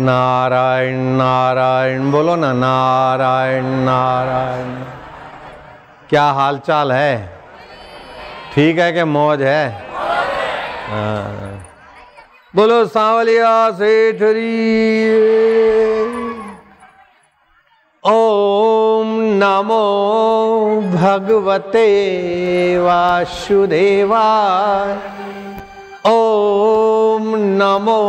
नारायण नारायण, बोलो ना, नारायण नारायण। क्या हालचाल है? ठीक है कि मौज है? हाँ। बोलो, सांवलिया सेठरी। ओम नमो भगवते वासुदेवाय। ओम नमो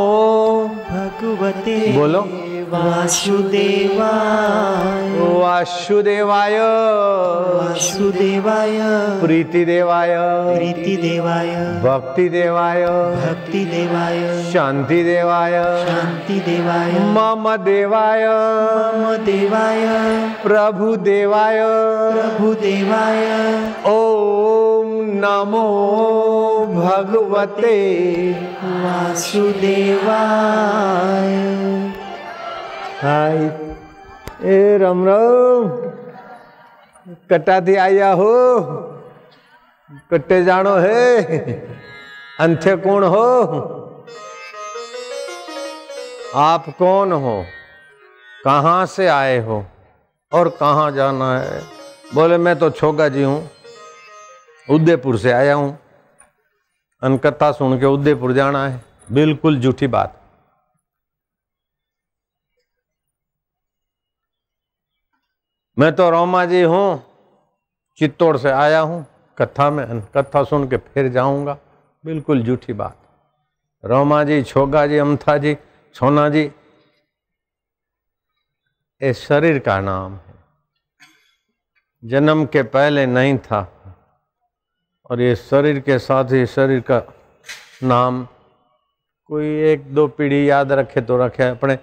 बोलो। वासुदेवाय। वासुदेवाय। वासुदेवाय। प्रीति देवाय प्रीति देवाय भक्ति देवाय भक्ति देवाय शांति देवाय शांति देवाय मम देवाय मम देवाय प्रभु देवाय प्रभु देवाय ओम नमो भगवते। वासुदेवाय। हाय। ए, राम राम। कटाती आया हो। कट्टे जानो है। अंथे कौन हो? आप कौन हो? कहाँ से आए हो? और कहाँ जाना है? बोले, मैं तो छोगा जी हूँ। उदयपुर से आया हूँ। अनकथा सुन के उदयपुर जाना है। बिल्कुल झूठी बात। मैं तो रोमा जी हूँ, चित्तौड़ से आया हूँ, कथा में, कथा सुन के फिर जाऊँगा। बिल्कुल झूठी बात। रोमा जी, छोगा जी, अमथा जी, छोना जी ये शरीर का नाम है। जन्म के पहले नहीं था और ये शरीर के साथ ही शरीर का नाम कोई एक दो पीढ़ी याद रखे तो रखे, अपने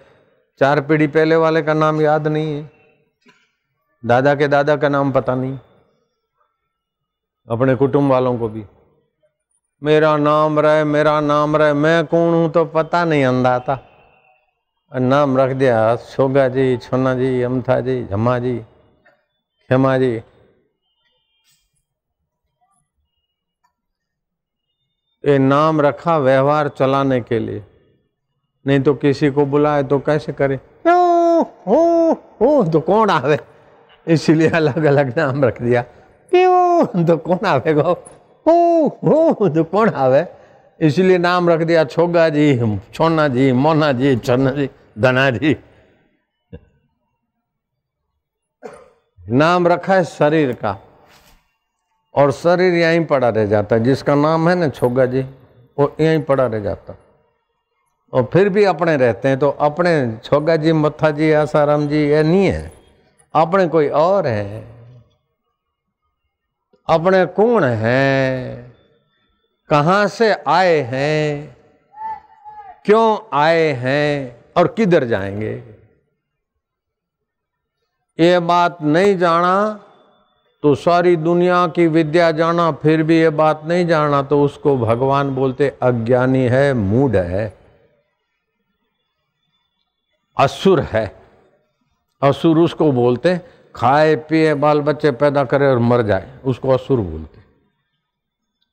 चार पीढ़ी पहले वाले का नाम याद नहीं है। दादा के दादा का नाम पता नहीं। अपने कुटुंब वालों को भी। मेरा नाम रहे मेरा नाम रहे मैं कौन हूँ तो पता नहीं और नाम रख दिया सोगा जी छोना जी अमथा जी झमा जी खेमा जी। ये नाम रखा व्यवहार चलाने के लिए। नहीं तो किसी को बुलाए तो कैसे करे? ओ, ओ, तो कौन आवे? इसीलिए अलग अलग नाम रख दिया। क्यों? तो कौन आवेगा ओ तो कौन आवे? इसलिए नाम रख दिया, छोगा जी छोना जी मोना जी, चन्ना जी, धना जी। नाम रखा है शरीर का, और शरीर यहीं पड़ा रह जाता है। जिसका नाम है ना छोगा जी, वो यहीं पड़ा रह जाता। और फिर भी अपने रहते हैं तो अपने छोगा जी मत्था जी, आसाराम जी, ये नहीं है। अपने कोई और है, अपने कौन है, कहाँ से आए हैं, क्यों आए हैं और किधर जाएँगे। ये बात नहीं जाना तो सारी दुनिया की विद्या जाना, फिर भी ये बात नहीं जाना तो उसको भगवान बोलते अज्ञानी है मूड है, असुर है। असुर उसको बोलते हैं खाए पिए बाल बच्चे पैदा करे और मर जाए। उसको असुर बोलते।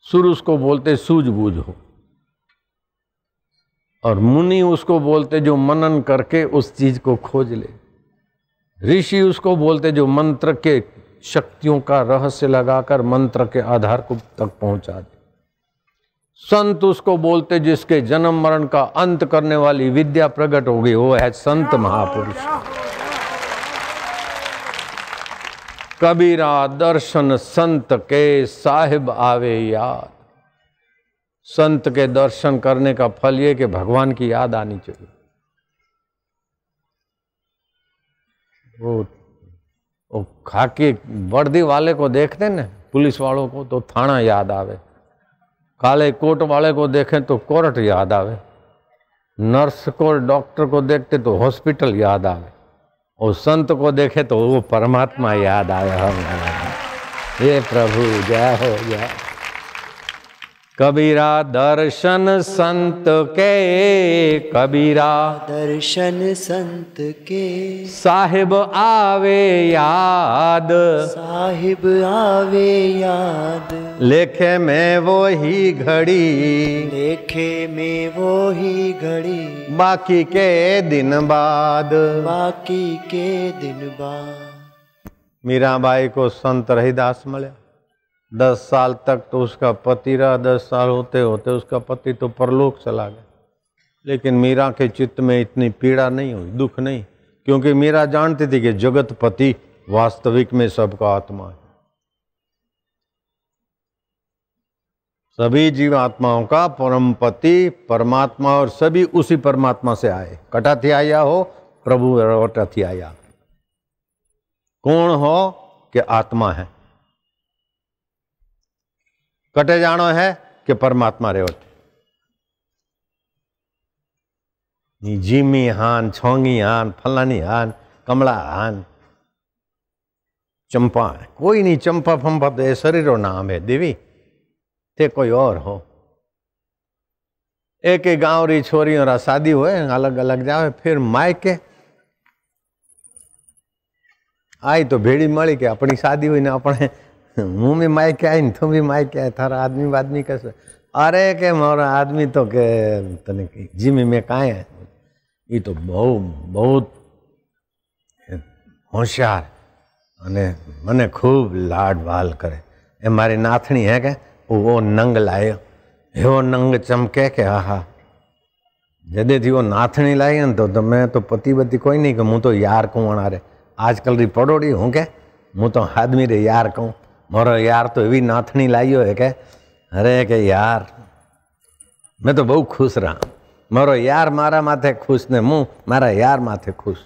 सुर उसको बोलते सूझबूझ हो। और मुनि उसको बोलते जो मनन करके उस चीज़ को खोज ले। ऋषि उसको बोलते जो मंत्र के शक्तियों का रहस्य लगाकर मंत्र के आधार को तक पहुँचा दे। संत उसको बोलते जिसके जन्म मरण का अंत करने वाली विद्या प्रकट हो गई वो है संत महापुरुष। कबीरा दर्शन संत के साहिब आवे याद। संत के दर्शन करने का फल ये कि भगवान की याद आनी चाहिए। वो वो खाकी वर्दी वाले को देखते ना, पुलिस वालों को तो थाना याद आवे। काले कोट वाले को देखें तो कोर्ट याद आवे। नर्स को, डॉक्टर को देखते तो हॉस्पिटल याद आवे। और संत को देखे तो वो परमात्मा याद आया। हम ये प्रभु, जय हो, जय कबीरा दर्शन संत के कबीरा। दर्शन संत के। साहिब आवे याद। साहिब आवे याद। लेखे में वो ही घड़ी। लेखे में वो ही घड़ी। बाकी के दिन बाद। बाकी के दिन बाद। मीराबाई को संत रहीदास मिले। दस साल तक तो उसका पति रहा, दस साल होते होते उसका पति तो परलोक चला गया। लेकिन मीरा के चित्त में इतनी पीड़ा नहीं हुई, दुख नहीं, क्योंकि मीरा जानती थी कि जगत पति वास्तविक में सबका आत्मा है। सभी जीव आत्माओं का परम पति, परमात्मा और सभी उसी परमात्मा से आए। कटाथी आया हो, प्रभु रवटाथी आया कौन हो कि आत्मा है? कटे जानो है कि परमात्मा रे होते। जिमी हान, छोंगी हान, फलानी हान, कमला हान, चंपा कोई नहीं चंपा फंपा तो ये शरीर नाम है, देवी। ते कोई और हो। एक एक गाँव री छोरी और शादी हुए अलग अलग जावे, फिर मायके। आई तो भेड़ी मड़ी के अपनी शादी हुई ना अपने હું બી માયકે આવી ને તું બી માયકે આવી તારા આદમી બાદમી કહેશે અરે કે મારો આદમી તો કે તને જીમી મેં કાંઈ એ તો બહુ બહુ હોશિયાર અને મને ખૂબ લાડ વાલ કરે એ મારી નાથણી હે કે वो नंग लायो एवो नंग चमके के हा हा जॾहिं वो नाथणी लाई न तो, तो मैं तो पति बती कोई नहीं कि मूँ तो यार कहूँ अणारे आजकल री पड़ोड़ी हूँ के मूँ तो आदमी रे यार कहूँ मोरो यार तो एवी नाथणी लाइयो है के अरे के यार मैं तो બહુ खुश रहा મારો યાર મારા માથે ખુશ ને હું મારા યાર માથે खुश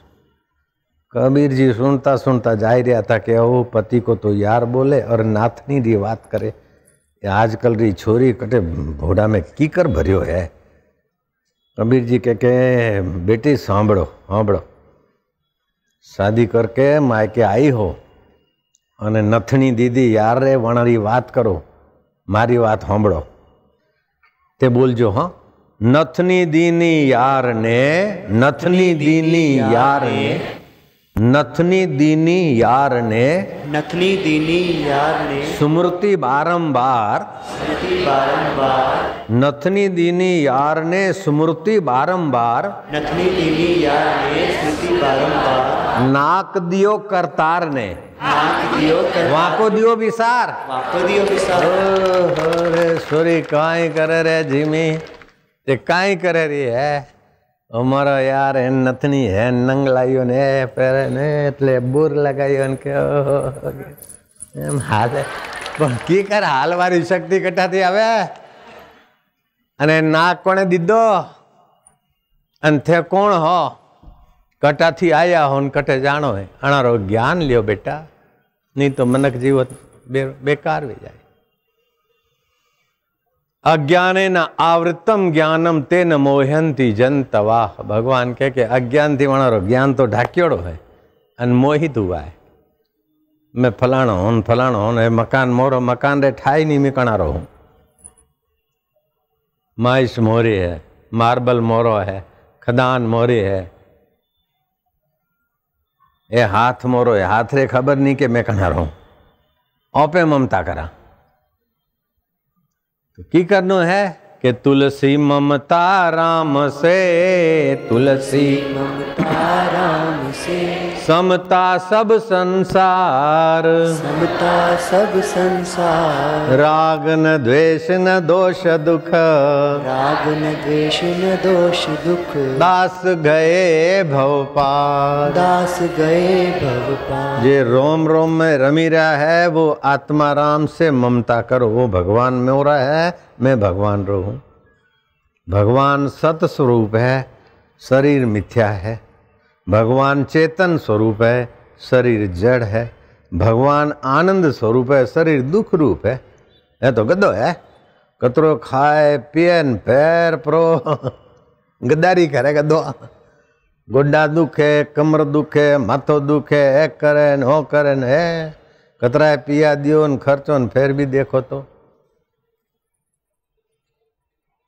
कबीर जी सुनता सुनता जा ही रहा था कि ओ पति को तो यार बोले और नाथनी री बात करे ये आजकल री छोरी कटे घोड़ा में कीकर भरियो है कबीर जी के के बेटी सांभड़ो सांभड़ो शादी करके मायके आई हो અને નથણી દીદી, યાર રે વણારી વાત કરો. મારી વાત સાંભળો. તે બોલજો, હા. નથની દીની યાર ને નથની દીની યાર नथनी दीनी यार ने नथनी दीनी यार ने स्मृति बारंबार स्मृति बारंबार नथनी दीनी यार ने स्मृति बारंबार नथनी दीनी यार ने स्मृति बारंबार नाक दियो करतार ने। नाक दियो करतार। वाको दियो विसार। वाको दियो विसार। ओ हो रे सॉरी काई करे रे जिमी। ते काई करे रे है। અમારો યાર એ નથની હે નંગ લાવ્યો ને એ પહેરે ને એટલે બુર લગાવ્યો ને કે એમ હાલે. પણ કી કર હાલવારી શક્તિ કટાતી આવે. અને નાક કોણે દીધો? અને થે કોણ હો? કટાથી આયા હો ને કટે જાણો હે. અણારો જ્ઞાન લ્યો બેટા. નહીં તો મનક જીવો બેકાર જાય. अज्ञाने न आवृतम ज्ञानम ते न मोहंती जन तवाह भगवान कह के अज्ञान थी वहाँ ज्ञान तो ढाक्योड़ो है अनमोहित हुआ है मैं फलाणो हूँ फलाणो हूँ मकान मोरो, मकान रे ठाई नहीं मिकणा रो हूँ। माइस मोरी है, मार्बल मोरो है, खदान मोरी है। ए हाथ मोरो है हाथ रे खबर नहीं के मैं कणा रहूँ ओपे ममता करा। की करनो है? कि तुलसी ममता राम से तुलसी ममता राम से। समता सब संसार। समता सब संसार। राग न द्वेष न दोष दुख। राग न द्वेष न दोष दुख। दास गए भवपाल दास गए भवपाल जे रोम रोम में रमी रहा है वो आत्मा राम से ममता करो वो भगवान में हो रहा है मैं भगवान रो हूँ। भगवान सत स्वरूप है शरीर मिथ्या है। भगवान चेतन स्वरूप है, शरीर जड़ है। भगवान आनंद स्वरूप है, शरीर दुख रूप है। है तो गद्दो है। कतरो खाए पिए पैर, प्रो। गद्दारी करे गद्दो गोड्डा दुखे, कमर दुखे, माथो दुखे, ए करे न हो करे न हे कतराए पिया दियो न खर्चो न फिर भी देखो तो।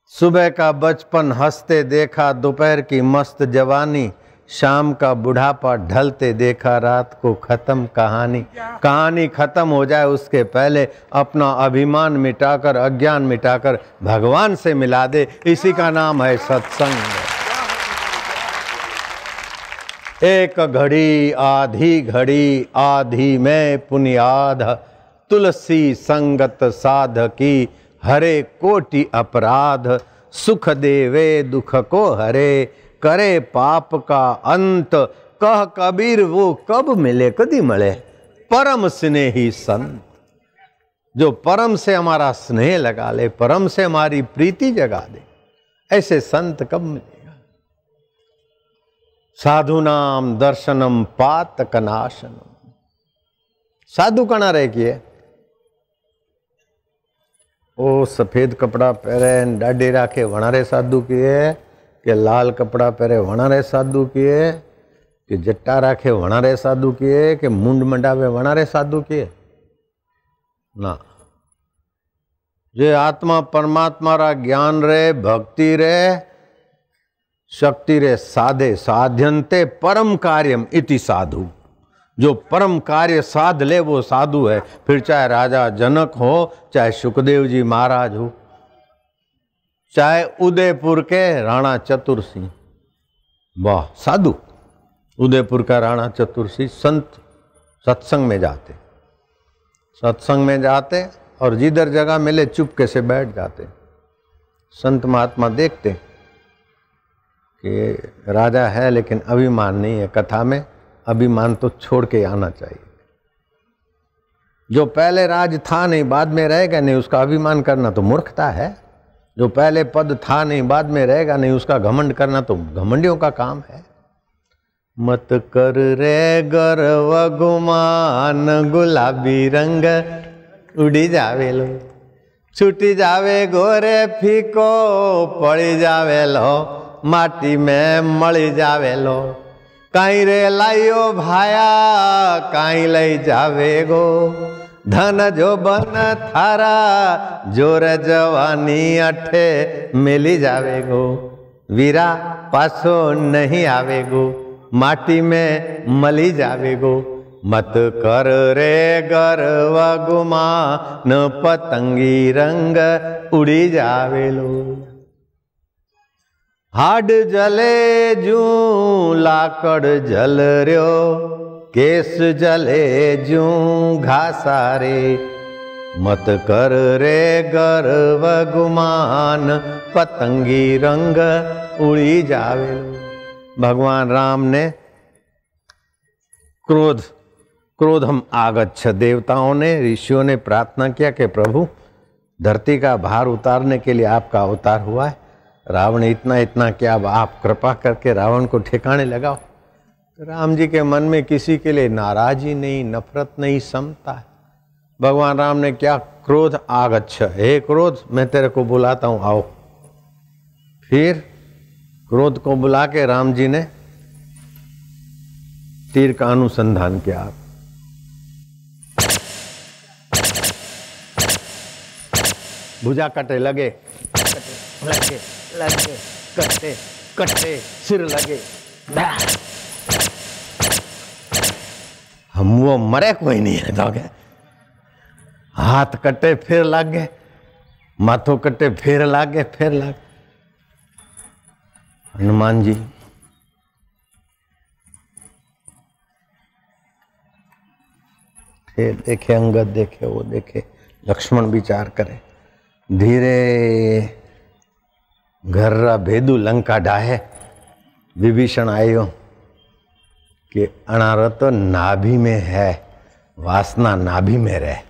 सुबह का बचपन हँसते देखा, दोपहर की मस्त जवानी। शाम का बुढ़ापा ढलते देखा, रात को खत्म कहानी। कहानी खत्म हो जाए उसके पहले अपना अभिमान मिटाकर, अज्ञान मिटाकर भगवान से मिला दे। इसी का नाम है सत्संग। एक घड़ी, आधी घड़ी, आधी में पुनियाध तुलसी संगत साध की हरे कोटि अपराध। सुख देवे, दुख को हरे। करे पाप का अंत। कह कबीर, वो कब मिले? कदी मिले? परम स्नेही संत। जो परम से हमारा स्नेह लगा ले, परम से हमारी प्रीति जगा दे, ऐसे संत कब मिलेगा? साधु नाम दर्शनम पात कनाशनम। साधु कणा रह किए ओ, सफ़ेद कपड़ा पहरे डाढ़ी राखे, वणारे साधु किए। કે લાલ કપડાં પહેરે વણારે સાધુ કીએ કે જટ્ટા રાખે વણારે સાધુ કીએ કે મૂંડ મંડાવે વણારે સાધુ કીએ ના જે આત્મા પરમાત્મા રા જ્ઞાન રે ભક્તિ રે शक्ति रे साधे साध्यंते परम कार्यम इति साधु जो परम कार्य साध ले वो साधु है फिर चाहे राजा जनक हो चाहे सुखदेव जी महाराज हो चाहे उदयपुर के राणा चतुर सिंह। वाह, साधु। उदयपुर का राणा चतुर सिंह संत सत्संग में जाते। सत्संग में जाते और जिधर जगह मिले चुपके से बैठ जाते। संत महात्मा देखते कि राजा है लेकिन अभिमान नहीं है कथा में। अभिमान तो छोड़ के आना चाहिए। जो पहले राज था नहीं, बाद में रहेगा नहीं, उसका अभिमान करना तो मूर्खता है। जो पहले पद था नहीं, बाद में रहेगा नहीं, उसका घमंड करना तो घमंडियों का काम है। मत कर रे गर्व गुमान गुलाबी रंग उड़ी जावे लो। छुटी जावे गोरे फीको, पड़ी जावे लो। माटी में मड़ी जावे लो। कहीं रे लाइयो भाया कहीं ले जावे गो। धन जो बन थारा ज़ोर जवानी अठे मिली जावेगो वीरा पासो नहीं आवेगो माटी में मली जावेगो मत कर रे गर्व न पतंगी रंग उड़ी जावेलो हाड जले जू लाकड़ जल रो केस जले जू घासारे, मत कर रे गर्व गुमान, पतंगी रंग उड़ी जावे। भगवान राम ने क्रोध क्रोध हम आगच्छ देवताओं ने, ऋषियों ने प्रार्थना किया कि प्रभु, धरती का भार उतारने के लिए आपका अवतार हुआ है। रावण, इतना इतना क्या अब आप कृपा करके रावण को ठिकाने लगाओ। राम जी के मन में किसी के लिए नाराजी नहीं, नफरत नहीं, समता है। भगवान राम ने क्या क्रोध आगच्छ हे क्रोध, मैं तेरे को बुलाता हूँ, आओ। फिर क्रोध को बुला के राम जी ने तीर का अनुसंधान किया। भुजा कटे, लगे। कटे लगे लगे, कटे कटे, सिर लगे। वो मरे कोई नहीं है तो क्या हाथ कटे, फिर लागे। माथो कटे, फिर लागे फिर लागे। हनुमान जी। फिर देखे अंगद, देखे वो, देखे। लक्ष्मण विचार करे। धीरे, घर भेदू लंका डाहे। विभीषण आयो। कि अनार तो नाभि में है, वासना नाभि में रह।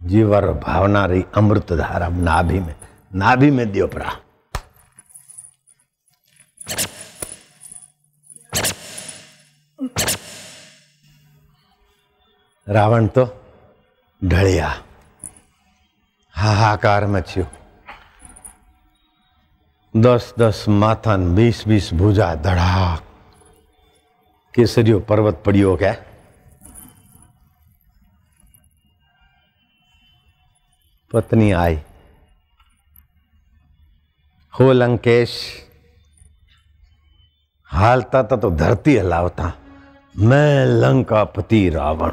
जीवर भावना रही अमृत धारा नाभि में। नाभि में द्योपरा रावण तो ढलिया, हाहाकार मचियो दस दस माथन, बीस बीस भुजा धड़ाक। ધડાક કેસરીયો પર્વત પડ્યો કે પત્ની આઈ हो लंकेश हालता था तो धरती हलावता मैं लंकापति रावण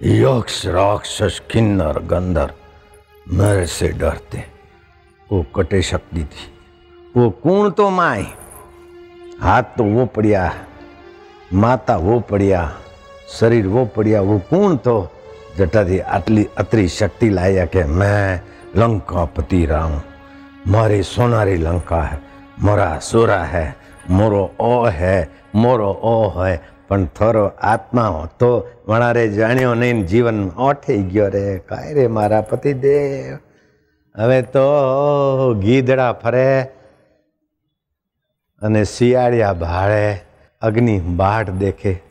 यक्ष राक्षस किन्नर गंधर मेरे से डरते वो कटे शक्ति थी वो कूण तो माए हाथ तो वो पड़िया માતા વો પડ્યા શરીર વો પડ્યા વો કોણ તો જટાથી આટલી અત્રી શક્તિ લાયા કે મેં લંકાપતિ રામ મારી સોનારી લંકા હે મારા સોરા હે મોરો ઓ હે મોરો ઓ હે પણ થોરો આત્મા હતો વણારે જાણ્યો નહીં જીવન ઓઠી ગયો રે કાંઈ રે મારા પતિદેવ હવે તો ગીધડા ફરે અને શિયાળિયા ભાળે અગ્નિ બાઢ દેખે.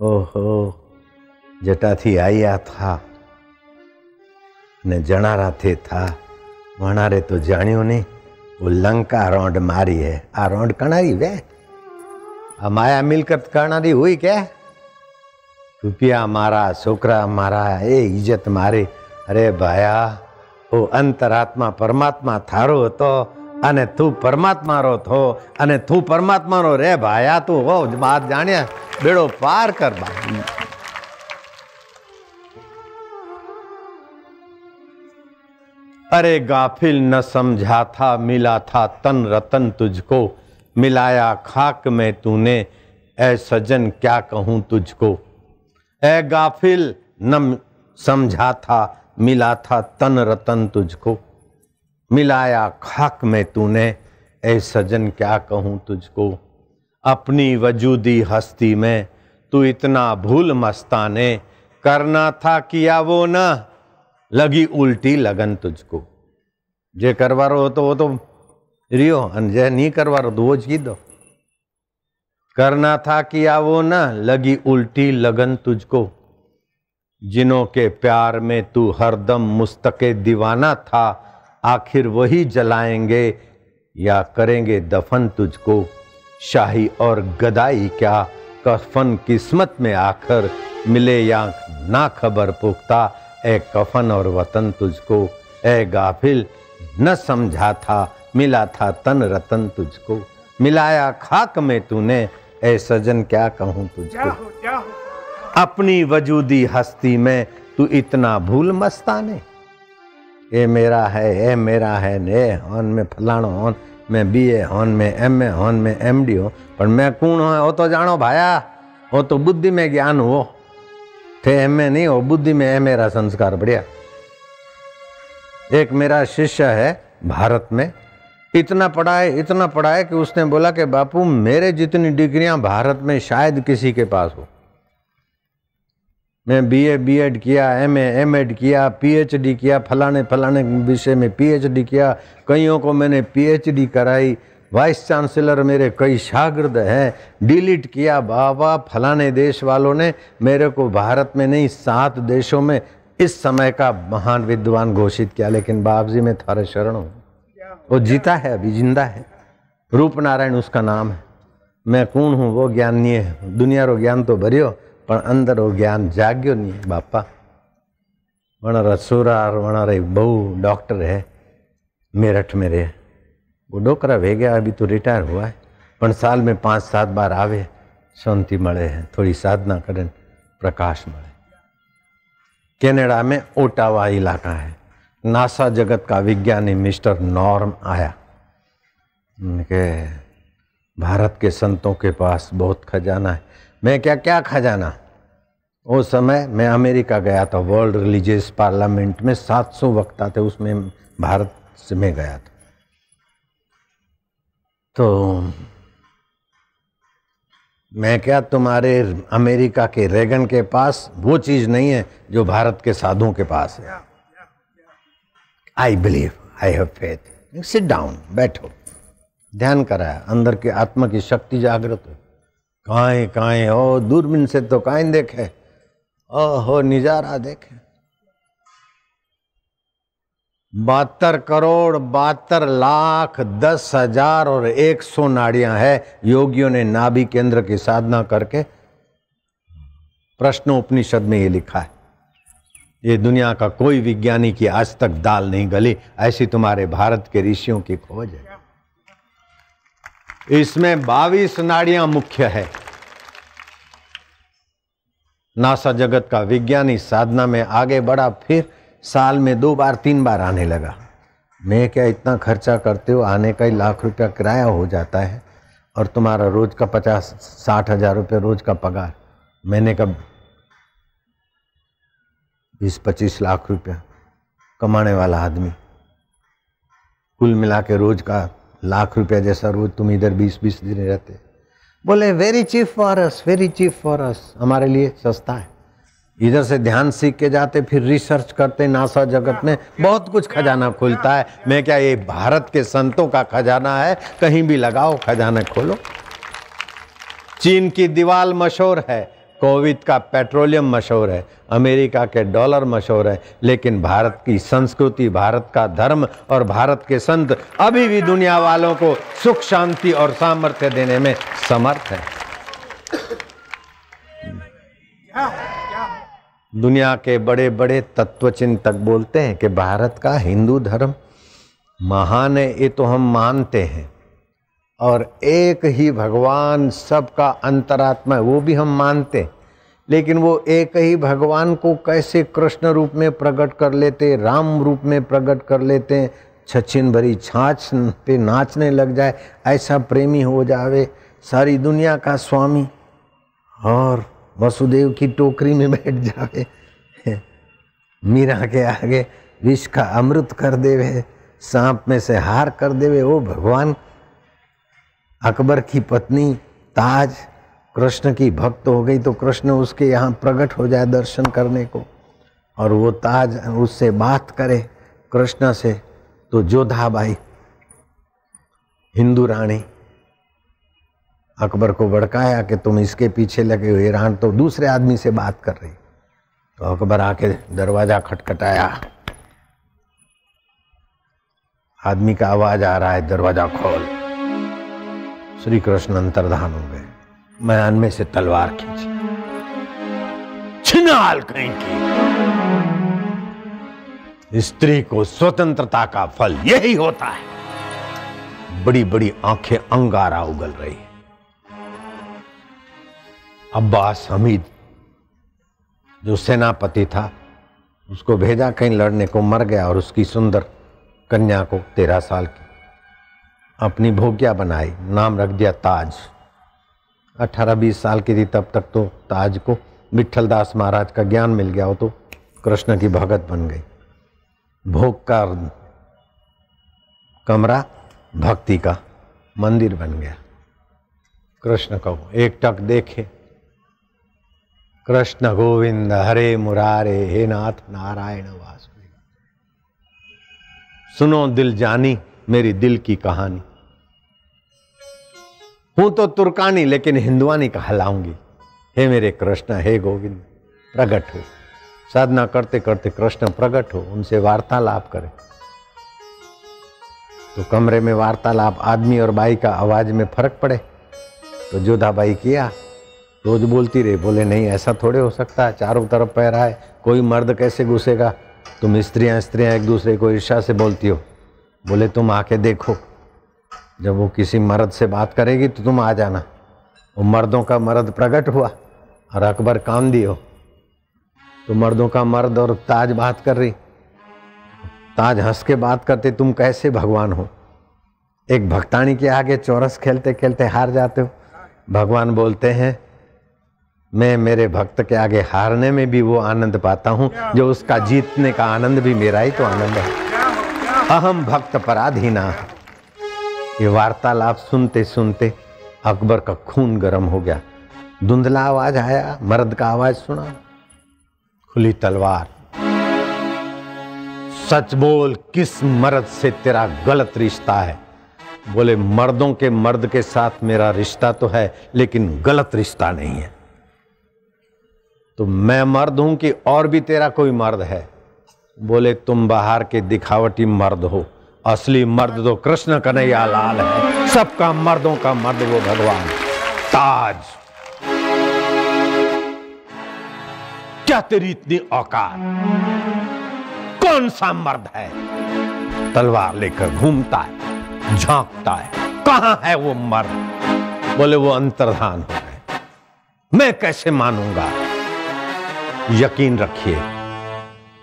ઓહો, જટાથી આયા થા. ને જણારા થે થા. વણારે તો જાણ્યું નહીં. ઓ લંકા રોંડ મારી હે. આ રોંડ કણારી વે? આ માયા મિલકત કણારી હોય કે? રૂપિયા મારા, છોકરા મારા, એ ઇજ્જત મારી. અરે ભાયા, ઓ અંતરાત્મા પરમાત્મા થારો હતો. અને તું પરમાત્મારો થો અને તું પરમાત્માનો રે ભાયા તું હો વાત જાણ્યા બેડો પાર કર બા अरे गाफिल न समझा था मिला था तन रतन तुझको मिलाया खाक में तूने ऐ सजन क्या कहूँ तुझको ऐ गाफिल न समझा था मिला था तन रतन तुझको मिलाया खाक में तूने। ऐ सजन, क्या कहूँ तुझको? अपनी वजूदी हस्ती में तू इतना भूल मस्ताने। करना था किया वो ना, लगी उल्टी लगन तुझको। जे करवा रो तो वो तो रियो अन नहीं करवा रो तो वो जी दो। करना था किया वो ना, लगी उल्टी लगन तुझको। जिनों के प्यार में तू हरदम मुस्तक दीवाना था आखिर वही जलाएँगे या करेंगे दफन तुझको? शाही और गदाई क्या? कफन किस्मत में आकर मिले या ना खबर पुख्ता। ए कफन और वतन तुझको। ए गाफिल न समझा था मिला था तन रतन तुझको। मिलाया खाक में तूने ए सजन क्या कहूँ तुझको? अपनी वजूदी हस्ती में तू इतना भूल मस्ताने। ए मेरा है, ए मेरा है, ने हॉन में फलाणो हॉन, में बी ए हॉन, में एम ए हॉन, में एम डी हो पर मैं कौन हो? वो तो जानो भाया वो तो बुद्धि में ज्ञान हो थे एम ए नहीं, हो बुद्धि में है मेरा संस्कार बढ़िया। एक मेरा शिष्य है भारत में। इतना पढ़ाए इतना पढ़ाए कि उसने बोला कि बापू, मेरे जितनी डिग्रियाँ भारत में शायद किसी के पास हो। मैं बीए बीएड किया एमए एमएड किया पीएचडी किया, फलाने फलाने विषय में पीएचडी किया। कईयों को मैंने पीएचडी कराई। वाइस चांसलर मेरे कई शागिर्द हैं। डिलीट किया, बाबा, फलाने देश वालों ने मेरे को भारत में नहीं, सात देशों में इस समय का महान विद्वान घोषित किया। लेकिन बाप जी मैं थारे शरण हूँ। वो जीता है, अभी ज़िंदा है। रूप नारायण उसका नाम है। मैं कौन हूँ? वो ज्ञान नहीं है। दुनिया रो ज्ञान तो भरियो। पर अंदर वो ज्ञान जाग्यो नहीं है बापा वण सुरार वण रही बहु डॉक्टर है मेरठ में रहे वो डोकरा वे गया अभी तो रिटायर हुआ है पण साल में पांच सात बार आवे शांति મળે है थोड़ी साधना करें प्रकाश મળે कनाडा में ओटावा इलाका है नासा जगत का विज्ञानी मिस्टर नॉर्म आया के भारत के संतों के पास बहुत खजाना है मैं क्या क्या खजाना? उस समय मैं अमेरिका गया था वर्ल्ड रिलीजियस पार्लियामेंट में 700 वक्ता थे, उसमें भारत से मैं गया था। तो मैं क्या तुम्हारे अमेरिका के रेगन के पास, वो चीज़ नहीं है जो भारत के साधुओं के पास है? I believe I have faith sit down बैठो। ध्यान कराया, अंदर के आत्मा की शक्ति जागृत हो। काए काए, ओ दूरबीन से तो काइन देखे, ओहो निजारा देखे। बहत्तर करोड़, बहत्तर लाख, दस हज़ार और एक सौ नाड़ियाँ है योगियों ने नाभि केंद्र की साधना करके। प्रश्न उपनिषद में ये लिखा है, ये दुनिया का कोई विज्ञानी की आज तक दाल नहीं गली, ऐसी तुम्हारे भारत के ऋषियों की खोज है। इसमें बावीस नाड़ियाँ मुख्य है। नासा जगत का विज्ञानी साधना में आगे बढ़ा, फिर साल में दो बार, तीन बार आने लगा। मैं क्या इतना खर्चा करते हो? आने का ही लाख रुपया किराया हो जाता है। और तुम्हारा रोज का पचास, साठ हज़ार रुपये रोज का पगार। मैंने कब बीस, पच्चीस लाख रुपया कमाने वाला आदमी? कुल मिला के रोज का लाख रुपया जैसा रोज तुम इधर बीस बीस दिन रहते। बोले very cheap for us very cheap for us हमारे लिए सस्ता है। इधर से ध्यान सीख के जाते, फिर रिसर्च करते नासा जगत में। बहुत कुछ खजाना खुलता है। मैं क्या, ये भारत के संतों का खजाना है? कहीं भी लगाओ, खजाना खोलो। चीन की दीवार मशहूर है। कोविड का पेट्रोलियम मशहूर है, अमेरिका के डॉलर मशहूर है, लेकिन भारत की संस्कृति, भारत का धर्म और भारत के संत अभी भी दुनिया वालों को सुख, शांति और सामर्थ्य देने में समर्थ है। दुनिया के बड़े बड़े तत्वचिंतक बोलते हैं कि भारत का हिंदू धर्म महान है, ये तो हम मानते हैं। और एक ही भगवान सबका अंतरात्मा है, वो भी हम मानते लेकिन वो एक ही भगवान को कैसे कृष्ण रूप में प्रकट कर लेते, राम रूप में प्रकट कर लेते, छछिन भरी छाछ पे नाचने लग जाए, ऐसा प्रेमी हो जावे सारी दुनिया का स्वामी और वसुदेव की टोकरी में बैठ जावे। मीरा के आगे विष का अमृत कर देवे, सांप में से हार कर देवे वो भगवान अकबर की पत्नी ताज कृष्ण की भक्त हो गई तो कृष्ण उसके यहाँ प्रकट हो जाए दर्शन करने को। और वो ताज उससे बात करे कृष्ण से तो जोधा जोधाबाई हिंदू रानी, अकबर को भड़काया कि तुम इसके पीछे लगे हुए रान तो दूसरे आदमी से बात कर रही। तो अकबर आके दरवाज़ा खटखटाया। आदमी का आवाज़ आ रहा है, दरवाज़ा खोल। श्री कृष्ण अंतर्धान हो गए। मैदान में से तलवार खींची। छिनाल कहीं की। स्त्री को स्वतंत्रता का फल यही होता है। बड़ी बड़ी आँखें अंगारा उगल रही अब्बास हमीद, जो सेनापति था, उसको भेजा कहीं लड़ने को मर गया और उसकी सुंदर कन्या को तेरह साल की अपनी भोग्या बनाई, नाम रख दिया ताज। अठारह बीस साल की थी, तब तक तो ताज को विठल दास महाराज का ज्ञान मिल गया हो तो कृष्ण की भगत बन गई। भोग का कमरा भक्ति का मंदिर बन गया। कृष्ण को एक टक देखे। कृष्ण गोविंद, हरे मुरारे, हे नाथ नारायण वासुदेव। सुनो दिल जानी मेरी दिल की कहानी। हूँ तो तुर्कानी, लेकिन हिंदुआनी कहलाऊँगी हे मेरे कृष्ण, हे गोविंद प्रकट हो। साधना करते करते कृष्ण प्रकट हो, उनसे वार्तालाप करें। तो कमरे में वार्तालाप, आदमी और बाई का आवाज़ में फ़र्क पड़े। तो जोधा बाई किया, रोज बोलती रही, बोले, नहीं, ऐसा थोड़े हो सकता है चारों तरफ़ पैरा है कोई मर्द कैसे घुसेगा? तुम स्त्रियाँ स्त्रियाँ एक दूसरे को ईर्षा से बोलती हो। बोले, तुम आके देखो जब वो किसी मर्द से बात करेगी तो तुम आ जाना। वो मर्दों का मर्द प्रकट हुआ और अकबर काम दियो तो मर्दों का मर्द और ताज बात कर रही। ताज हंस के बात करते, तुम कैसे भगवान हो? एक भक्तानी के आगे चौरस खेलते खेलते हार जाते हो। भगवान बोलते हैं, मैं मेरे भक्त के आगे हारने में भी वो आनंद पाता हूँ। जो उसका जीतने का आनंद भी मेरा ही तो आनंद है। अहम भक्त पराधीना ये वार्तालाप सुनते सुनते अकबर का खून गर्म हो गया। धुंधला आवाज़ आया, मर्द का आवाज़ सुना। खुली तलवार। सच बोल, किस मर्द से तेरा गलत रिश्ता है? बोले, मर्दों के मर्द के साथ मेरा रिश्ता तो है, लेकिन गलत रिश्ता नहीं है। तो मैं मर्द हूँ कि और भी तेरा कोई मर्द है? बोले, तुम बाहर के दिखावटी मर्द हो। असली मर्द तो कृष्ण कन्हैया लाल है। सबका मर्दों का मर्द वो भगवान ताज। क्या तेरी इतनी औकात? कौन सा मर्द है? तलवार लेकर घूमता है, झांकता है। कहाँ है वो मर्द? बोले, वो अंतर्धान हो गए। मैं कैसे मानूँगा? यकीन रखिए,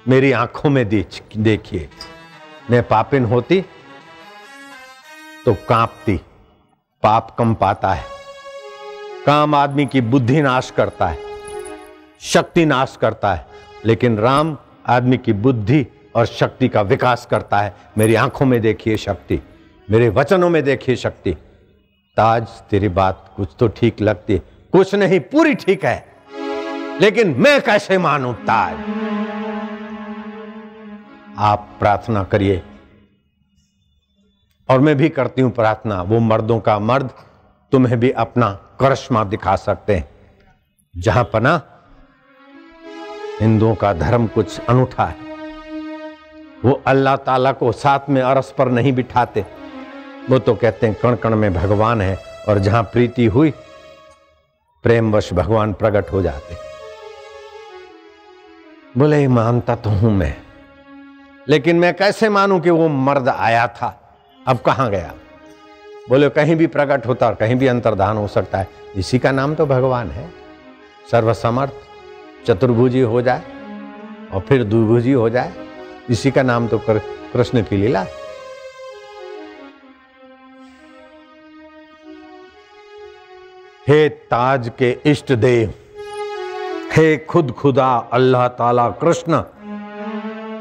मेरी आँखों में देखिए मैं पापिन होती तो कांपती। पाप कम पाता है। काम आदमी की बुद्धि नाश करता है। शक्ति नाश करता है। लेकिन राम आदमी की बुद्धि और शक्ति का विकास करता है। मेरी आँखों में देखिए शक्ति। मेरे वचनों में देखिए शक्ति। ताज तेरी बात कुछ तो ठीक लगती। कुछ नहीं, पूरी ठीक है। लेकिन मैं कैसे मानू ताज? आप प्रार्थना करिए। और मैं भी करती हूँ प्रार्थना, वो मर्दों का मर्द, तुम्हें भी अपना करश्मा दिखा सकते हैं। जहाँ पना हिंदुओं का धर्म कुछ अनूठा है, वो अल्लाह ताला को साथ में अरस पर नहीं बिठाते। वो तो कहते हैं कण कण में भगवान है और जहाँ प्रीति हुई, प्रेमवश भगवान प्रकट हो जाते। बोले, मानता तो हूँ मैं। लेकिन मैं कैसे मानूं कि वो मर्द आया था? अब कहाँ गया? बोले, कहीं भी प्रकट होता और कहीं भी अंतर्धान हो सकता है। इसी का नाम तो भगवान है। सर्वसमर्थ, चतुर्भुजी हो जाए और फिर द्विभुजी हो जाए। इसी का नाम तो कृष्ण की लीला हे ताज के इष्ट देव, हे खुद खुदा अल्लाह ताला कृष्ण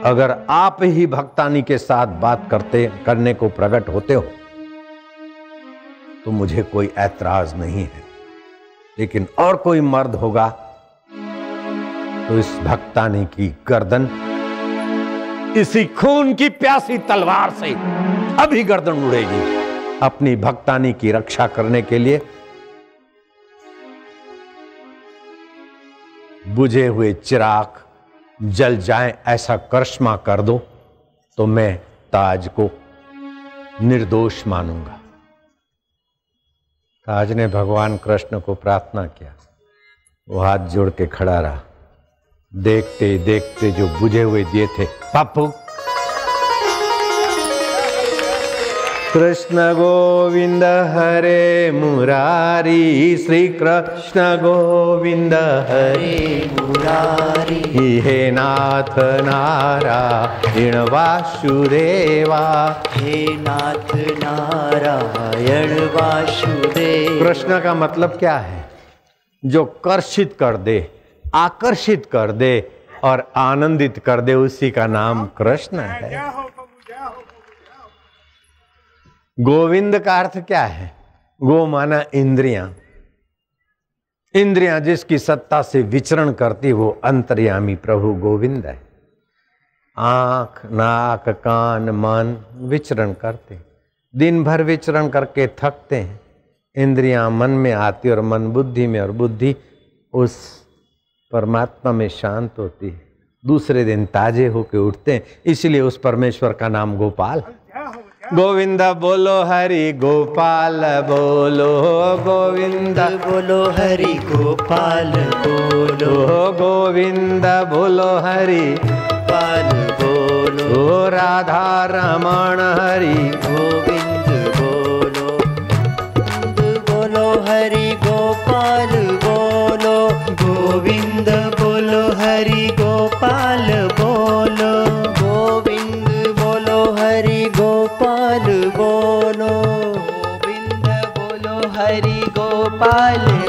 अगर आप ही भक्तानी के साथ बात करते, करने को प्रकट होते हो तो मुझे कोई ऐतराज नहीं है। लेकिन और कोई मर्द होगा तो इस भक्तानी की गर्दन, इसी खून की प्यासी तलवार से अभी गर्दन उड़ेगी। अपनी भक्तानी की रक्षा करने के लिए बुझे हुए चिराग जल जाए, ऐसा करश्मा कर दो तो मैं ताज को निर्दोष मानूँगा। ताज ने भगवान कृष्ण को प्रार्थना किया। वो हाथ जोड़ के खड़ा रहा। देखते देखते जो बुझे हुए दिए थे, पापू कृष्ण गोविंद हरे मुरारी श्री कृष्ण गोविंद हरे मुरारी हे नाथ नारायण वासुदेवा हे नाथ नारायण वासुदेव कृष्ण का मतलब क्या है? जो कर्षित कर दे आकर्षित कर दे और आनंदित कर दे उसी का नाम कृष्ण है गोविंद का अर्थ क्या है? गो माना इंद्रियाँ। इंद्रियाँ जिसकी सत्ता से विचरण करती, वो अंतर्यामी प्रभु गोविंद है। आँख, नाक, कान, मन विचरण करते दिन भर विचरण करके थकते हैं। इंद्रियाँ मन में आती और मन बुद्धि में, और बुद्धि उस परमात्मा में शांत होती है। दूसरे दिन ताजे होके उठते हैं, इसलिए उस परमेश्वर का नाम गोपाल है। गोविंद बोलो हरि गोपाल बोलो गोविंद। बोलो हरि गोपाल बोलो। गोविंद बोलो हरि गोपाल बोलो। राधा रमण हरि। गोविंद बोलो। बोलो हरि गोपाल बोलो। गोविंद बोलो हरि गोपाल बोलो